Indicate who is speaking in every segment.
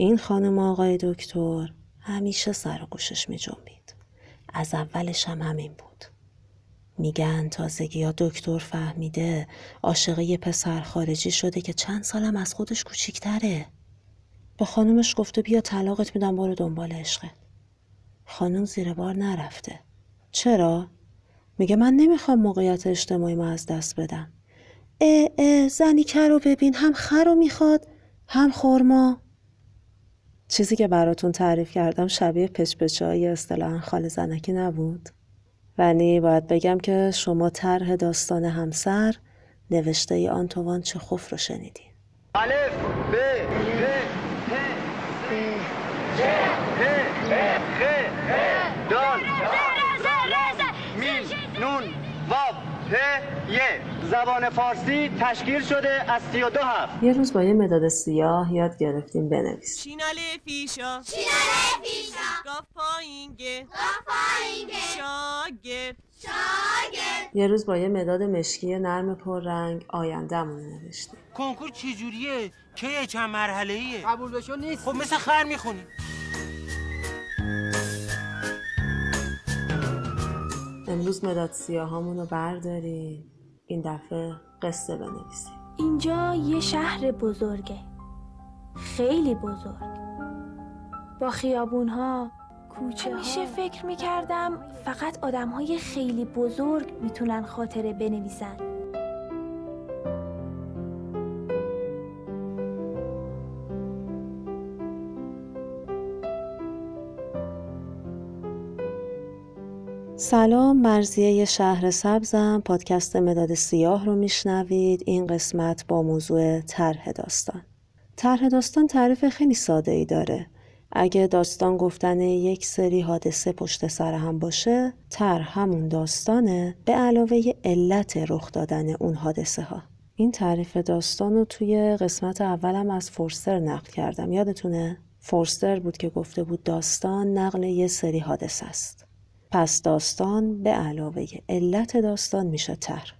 Speaker 1: این خانم آقای دکتر همیشه سر و گوشش می جنبید. از اولش هم همین بود. میگن تازگی یا دکتر فهمیده عاشق یه پسر خارجی شده که چند سالم از خودش کوچیکتره. با خانومش گفته بیا طلاقت میدم برو دنبال عشقت. خانوم زیر بار نرفته. چرا؟ میگه من نمی‌خوام موقعیت اجتماعی ما از دست بدم. اه اه زنی که ببین هم خر رو می‌خواد هم خورما. چیزی که براتون تعریف کردم شبیه پچپچه های اصطلاحا خال زنکی نبود. ولی باید بگم که شما طرح داستان همسر نوشته ای آنتوان چخوف رو شنیدین.
Speaker 2: الف ب ه ه ج ه خ دال میم نون واو زبان فارسی تشکیل شده از سی و دو حرف
Speaker 1: یه روز با یه مداد سیاه یاد گرفتیم بنویس.
Speaker 3: شیناله فیشا
Speaker 4: شیناله پیشا.
Speaker 3: گاف پایینگه.
Speaker 4: پایینگه.
Speaker 3: شاگرد
Speaker 4: شاگرد
Speaker 1: یه روز با یه مداد مشکی نرم پررنگ آیندهمون رو نوشتیم.
Speaker 5: کنکور چجوریه؟ کیه چند مرحله ایه؟
Speaker 6: قبول بشو نیست.
Speaker 5: خب مثل خر می‌خونی.
Speaker 1: امروز مداد سیاهامون رو برداریم. این دفعه قصه بنویسیم.
Speaker 7: اینجا یه شهر بزرگه. خیلی بزرگ. با خیابونها کوچه همیشه فکر می‌کردم فقط آدم های خیلی بزرگ می‌تونن خاطره بنویسن.
Speaker 1: سلام مرزیه شهر سبزم. پادکست مداد سیاه رو میشنوید. این قسمت با موضوع طرح داستان. طرح داستان تعریف خیلی ساده ای داره. اگه داستان گفتن یک سری حادثه پشت سر هم باشه طرح همون داستانه. به علاوه علت رخ دادن اون حادثه ها این تعریف داستان رو توی قسمت اولم از فورستر نقل کردم. یادتونه؟ فورستر بود که گفته بود داستان نقل یه سری حادثه است. پس داستان به علاوه علت داستان میشه تر.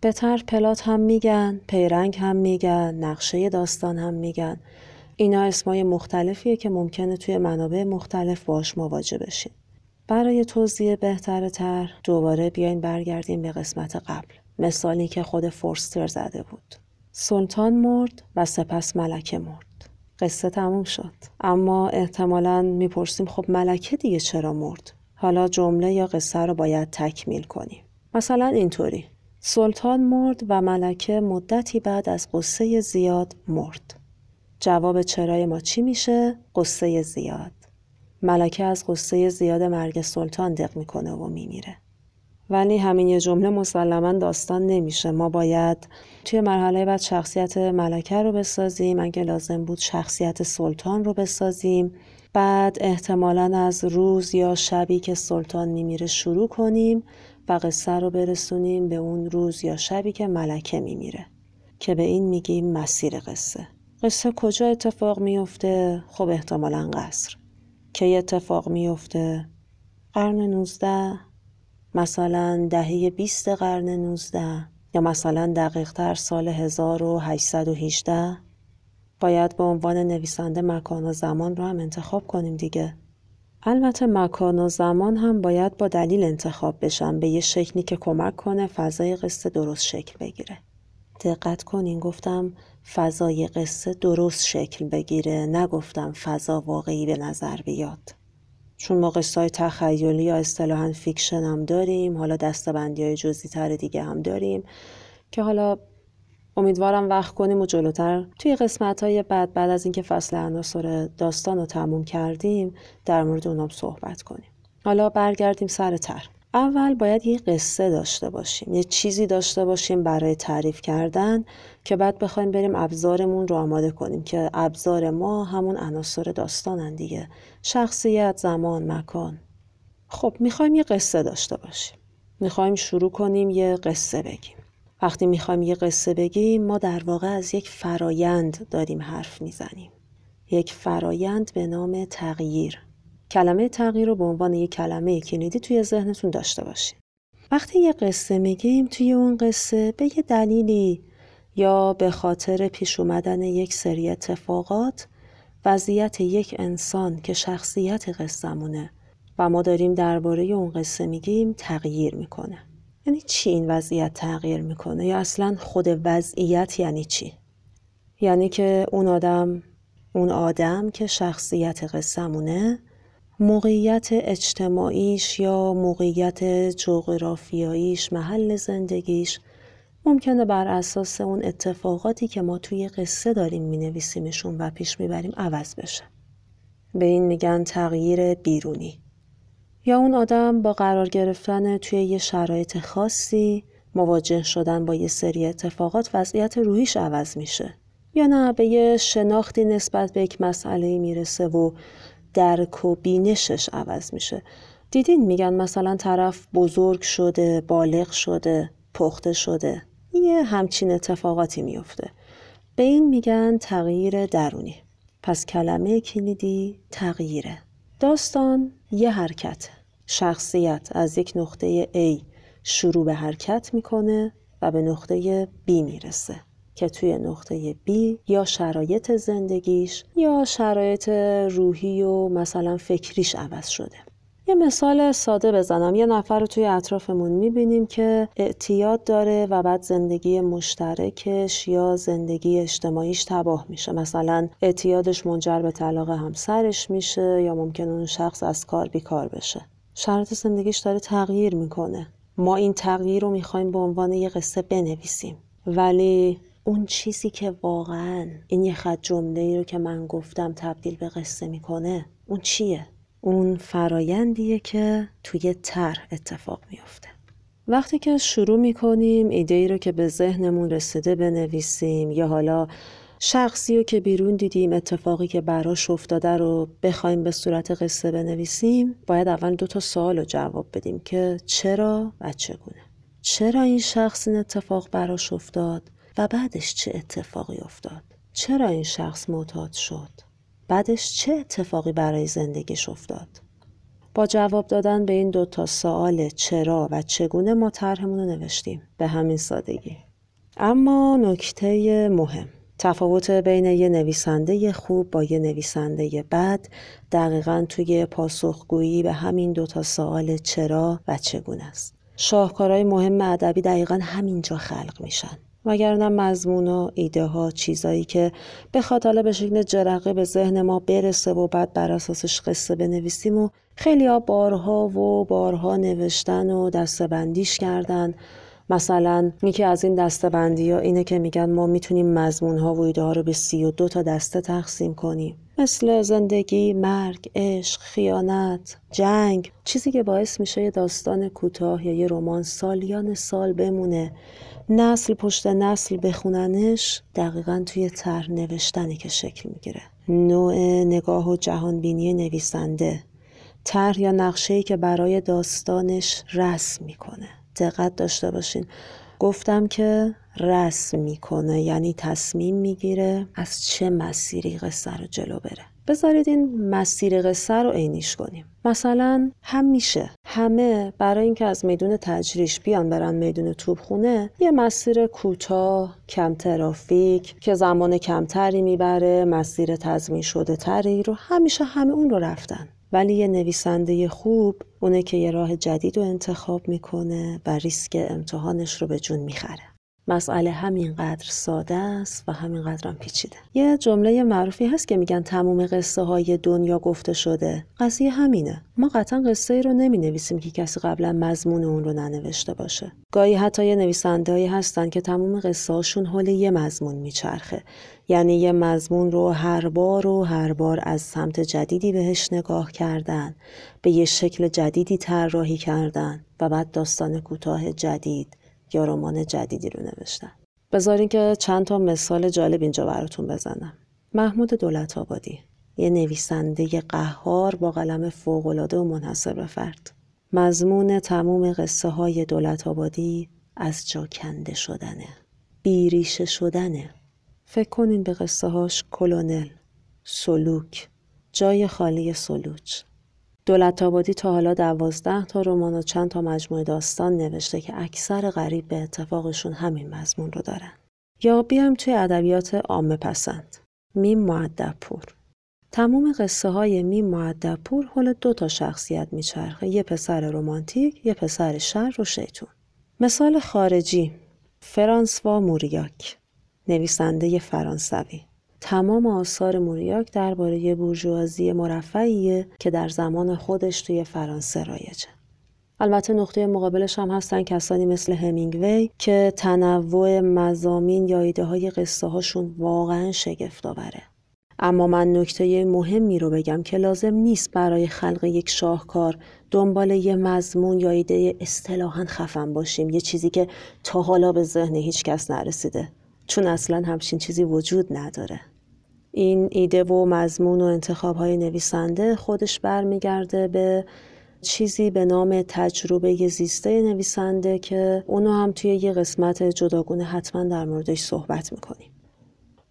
Speaker 1: به تر پلات هم میگن، پیرنگ هم میگن، نقشه داستان هم میگن. اینا اسمای مختلفیه که ممکنه توی منابع مختلف باش مواجه بشین. برای توضیح بهتر تر دوباره بیاین برگردیم به قسمت قبل. مثالی که خود فورستر زده بود. سلطان مرد و سپس ملکه مرد. قصه تموم شد. اما احتمالا می‌پرسیم خب ملکه دیگه چرا مرد؟ حالا جمله یا قصه رو باید تکمیل کنیم. مثلا اینطوری. سلطان مرد و ملکه مدتی بعد از قصه زیاد مرد. جواب چرای ما چی میشه؟ قصه زیاد. ملکه از قصه زیاد مرگ سلطان دق می‌کنه و میمیره. ولی همین یه جمله مسلما داستان نمیشه. ما باید توی مرحله بعد شخصیت ملکه رو بسازیم. اگه لازم بود شخصیت سلطان رو بسازیم. بعد احتمالا از روز یا شبی که سلطان میمیره شروع کنیم و قصه رو برسونیم به اون روز یا شبی که ملکه میمیره که به این میگیم مسیر قصه. قصه کجا اتفاق میفته؟ خب احتمالا قصر. کی اتفاق میفته؟ قرن 19 مثلا دهه 20 قرن 19 یا مثلا دقیق تر سال 1818 باید به عنوان نویسنده مکان و زمان رو هم انتخاب کنیم دیگه. البته مکان و زمان هم باید با دلیل انتخاب بشن به یه شکلی که کمک کنه فضای قصه درست شکل بگیره. دقت کنین گفتم فضای قصه درست شکل بگیره نگفتم فضا واقعی به نظر بیاد. چون ما قصه های تخیلی یا اصطلاحا فیکشن هم داریم حالا دستبندی های جزئی تر دیگه هم داریم که حالا امیدوارم وقت کنیم و جلوتر. توی قسمت های بعد بعد از اینکه فصل عناصر داستان رو تموم کردیم در مورد اونام صحبت کنیم. حالا برگردیم سر تر اول باید یه قصه داشته باشیم. یه چیزی داشته باشیم برای تعریف کردن که بعد بخوایم بریم ابزارمون رو آماده کنیم که ابزار ما همون عناصر داستانن دیگه. شخصیت زمان مکان. خب می‌خوایم یه قصه داشته باشیم. می‌خوایم شروع کنیم یه قصه بگیم. وقتی می‌خوایم یه قصه بگیم ما در واقع از یک فرایند داریم حرف می‌زنیم. یک فرایند به نام تغییر. کلمه تغییر رو به عنوان یک کلمه کلیدی توی ذهنتون داشته باشید. وقتی یه قصه میگیم توی اون قصه به یه دلیلی یا به خاطر پیش اومدن یک سری اتفاقات وضعیت یک انسان که شخصیت قصهمونه و ما داریم درباره اون قصه میگیم تغییر می‌کنه یعنی چی این وضعیت تغییر می‌کنه یا اصلا خود وضعیت یعنی چی یعنی که اون آدم اون آدم که شخصیت قصهمونه موقعیت اجتماعیش یا موقعیت جغرافیاییش محل زندگیش ممکنه بر اساس اون اتفاقاتی که ما توی قصه داریم می نویسیمشون و پیش می‌بریم عوض بشه. به این میگن تغییر بیرونی. یا اون آدم با قرار گرفتن توی یه شرایط خاصی مواجه شدن با یه سری اتفاقات وضعیت روحیش عوض میشه. یا نه به یه شناختی نسبت به یک مسئله می‌رسه و درک و بینشش عوض میشه. دیدین میگن مثلا طرف بزرگ شده، بالغ شده، پخته شده. یه همچین اتفاقاتی میفته. به این میگن تغییر درونی. پس کلمه کلیدی تغییره. داستان یه حرکت. شخصیت از یک نقطه A شروع به حرکت می‌کنه و به نقطه B می‌رسه. که توی نقطه B یا شرایط زندگیش یا شرایط روحی و مثلا فکریش عوض شده. یه مثال ساده بزنم. یه نفر رو توی اطرافمون می‌بینیم که اعتیاد داره و بعد زندگی مشترکش یا زندگی اجتماعیش تباه میشه. مثلا اعتیادش منجر به طلاق همسرش میشه یا ممکن اون شخص از کار بیکار بشه. شرایط زندگیش داره تغییر می‌کنه. ما این تغییر رو می‌خوایم به عنوان یه قصه بنویسیم. ولی اون چیزی که واقعا این یه خط جمله ای رو که من گفتم تبدیل به قصه می‌کنه اون چیه؟ اون فرایندیه که توی طرح اتفاق میافته. وقتی که شروع می‌کنیم ایده ای رو که به ذهنمون رسیده بنویسیم یا حالا شخصی رو که بیرون دیدیم اتفاقی که براش افتاده رو بخوایم به صورت قصه بنویسیم باید اول دو تا سوال رو جواب بدیم که چرا و چگونه. چرا این شخص این اتفاق براش افتاد و بعدش چه اتفاقی افتاد؟ چرا این شخص معتاد شد؟ بعدش چه اتفاقی برای زندگیش افتاد؟ با جواب دادن به این دو تا سوال چرا و چگونه ما طرحمون رو نوشتیم. به همین سادگی. اما نکته مهم. تفاوت بین یه نویسنده خوب با یه نویسنده بد دقیقا توی پاسخگویی به همین دو تا سوال چرا و چگونه است. شاهکارهای مهم ادبی دقیقا همینجا خلق میشن. وگرنه مضمون و ایده ها چیزایی که بخواد حالا به شکل جرقه به ذهن ما برسه و بعد بر اساسش قصه بنویسیم و خیلی ها بارها و بارها نوشتن و دستبندیش کردن. مثلا یکی از این دستبندی ها اینه که میگن ما می‌تونیم مضمون ها و ایده ها رو به سی و دو تا دسته تقسیم کنیم. مثل زندگی، مرگ، عشق، خیانت، جنگ چیزی که باعث میشه یه داستان کوتاه یا یه رمان سالیان سال بمونه. نسل پشت نسل بخوننش دقیقا توی طرح نوشتنی که شکل می‌گیره. نوع نگاه و جهانبینی نویسنده. طرح یا نقشه‌ای که برای داستانش رسم می‌کنه. دقت داشته باشین. گفتم که رسم می‌کنه یعنی تصمیم می‌گیره از چه مسیری قصه رو جلو بره. بذارید این مسیر قصه رو عینیش کنیم. مثلا همیشه همه برای اینکه از میدون تجریش بیان برن میدون توبخونه یه مسیر کوتاه کم ترافیک که زمان کمتری می‌بره مسیر تضمین شده تری رو همیشه همه اون رو رفتن. ولی یه نویسنده خوب اونه که یه راه جدید رو انتخاب می‌کنه و ریسک امتحانش رو به جون می‌خره. مسئله همینقدر ساده است و همینقدر هم پیچیده. یه جمله معروفی هست که میگن تموم قصه های دنیا گفته شده. قضیه همینه. ما قطعا قصه ای رو نمی نویسیم که کسی قبلا مضمون اون رو ننوشته باشه. گاهی حتی یه نویسنده هستن که تموم قصه هاشون حول یه مضمون میچرخه. یعنی یه مضمون رو هر بار و هر بار از سمت جدیدی بهش نگاه کردن به یه شکل جدیدی طراحی کردن و بعد داستان کوتاه جدید یا رمان جدیدی رو نوشتن بذارین که چند تا مثال جالب اینجا براتون بزنم. محمود دولت آبادی یه نویسنده قهار با قلم فوقالعاده و منحصر به فرد. مضمون تموم قصه های دولت آبادی از جا کنده شدنه. بیریشه شدنه. فکر کنین به قصه هاش کلونل سلوک جای خالی سلوچ. دولت آبادی تا حالا دوازده تا رمان و چند تا مجموعه داستان نوشته که اکثر قریب به اتفاقشون همین مضمون رو دارن. یا بیایم توی ادبیات عامه پسند. میم مودب. تمام قصه های میم مودب حول دو تا شخصیت میچرخه یه پسر رمانتیک یه پسر شر و شیطون مثال خارجی فرانسوا موریاک نویسنده فرانسوی تمام آثار موریاک درباره بورژوازی مرفعیه که در زمان خودش توی فرانسه رایجه البته نقطه مقابلش هم هستن کسانی مثل همینگوی که تنوع مزامین یا ایده های قصه هاشون واقعا شگفت آوره. اما من نکته مهمی رو بگم که لازم نیست برای خلق یک شاهکار دنبال یه مضمون یا ایده اصطلاحا خفن باشیم یه چیزی که تا حالا به ذهن هیچ کس نرسیده چون اصلا همچین چیزی وجود نداره این ایده و مضمون و انتخاب های نویسنده خودش برمیگرده به چیزی به نام تجربه زیسته نویسنده که اونو هم توی یه قسمت جداگونه حتما در موردش صحبت می‌کنیم.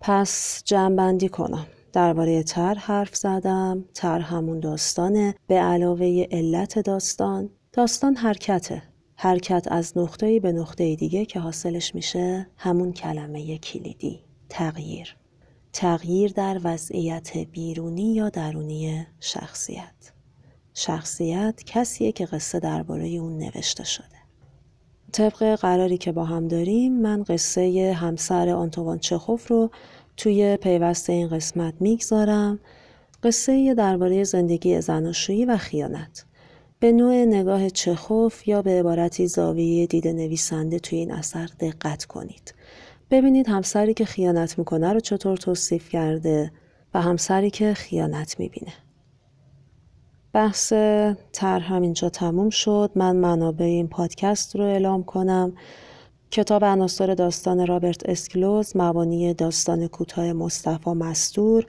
Speaker 1: پس جمعبندی کنم. درباره تر حرف زدم. تر همون داستانه. به علاوه علت داستان. داستان حرکته. حرکت از نقطه‌ای به نقطه دیگه که حاصلش میشه همون کلمه کلیدی. تغییر. تغییر در وضعیت بیرونی یا درونی شخصیت. شخصیت کسیه که قصه درباره اون نوشته شده. طبق قراری که با هم داریم من قصه همسر آنتوان چخوف رو توی پیوست این قسمت می‌گذارم. قصه درباره زندگی زناشویی و خیانت. به نوع نگاه چخوف یا به عبارتی زاویه دید نویسنده توی این اثر دقت کنید. ببینید همسری که خیانت می‌کنه رو چطور توصیف کرده و همسری که خیانت می‌بینه. بحث طرح اینجا تموم شد. من منابع این پادکست رو اعلام کنم. کتاب عناصر داستان رابرت اسکلوز مبانی داستان کوتاه مصطفی مستور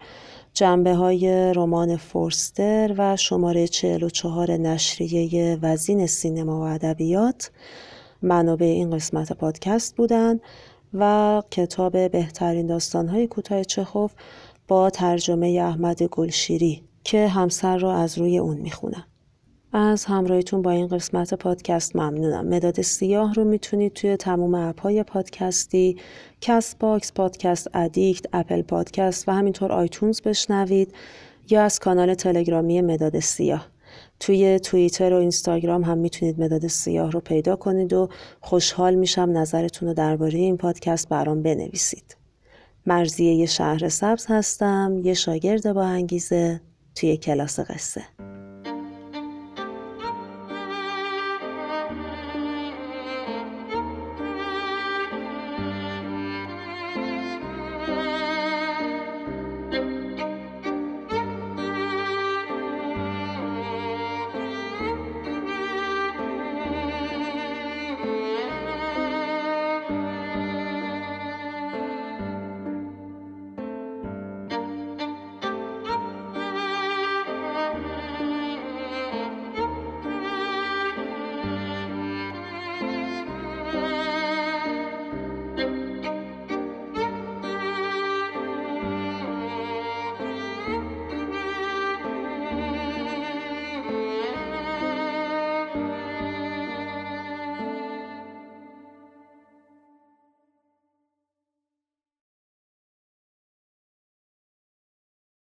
Speaker 1: جنبه های رمان فورستر و شماره 44 نشریه وزین سینما و ادبیات. منابع این قسمت پادکست بودن. و کتاب بهترین داستانهای کوتاه چخوف با ترجمه احمد گلشیری که همسر رو از روی اون می‌خونم. از همراهیتون با این قسمت پادکست ممنونم. مداد سیاه رو می‌تونید توی تمام اپهای پادکستی Castbox، Podcast Addict، Apple Podcast و همینطور iTunes بشنوید یا از کانال تلگرامی مداد سیاه. توی توییتر و اینستاگرام هم می‌تونید مداد سیاه رو پیدا کنید و خوشحال میشم نظرتون رو درباره این پادکست برام بنویسید. مرضیه شهر سبز هستم، یه شاگرد با انگیزه توی کلاس قصه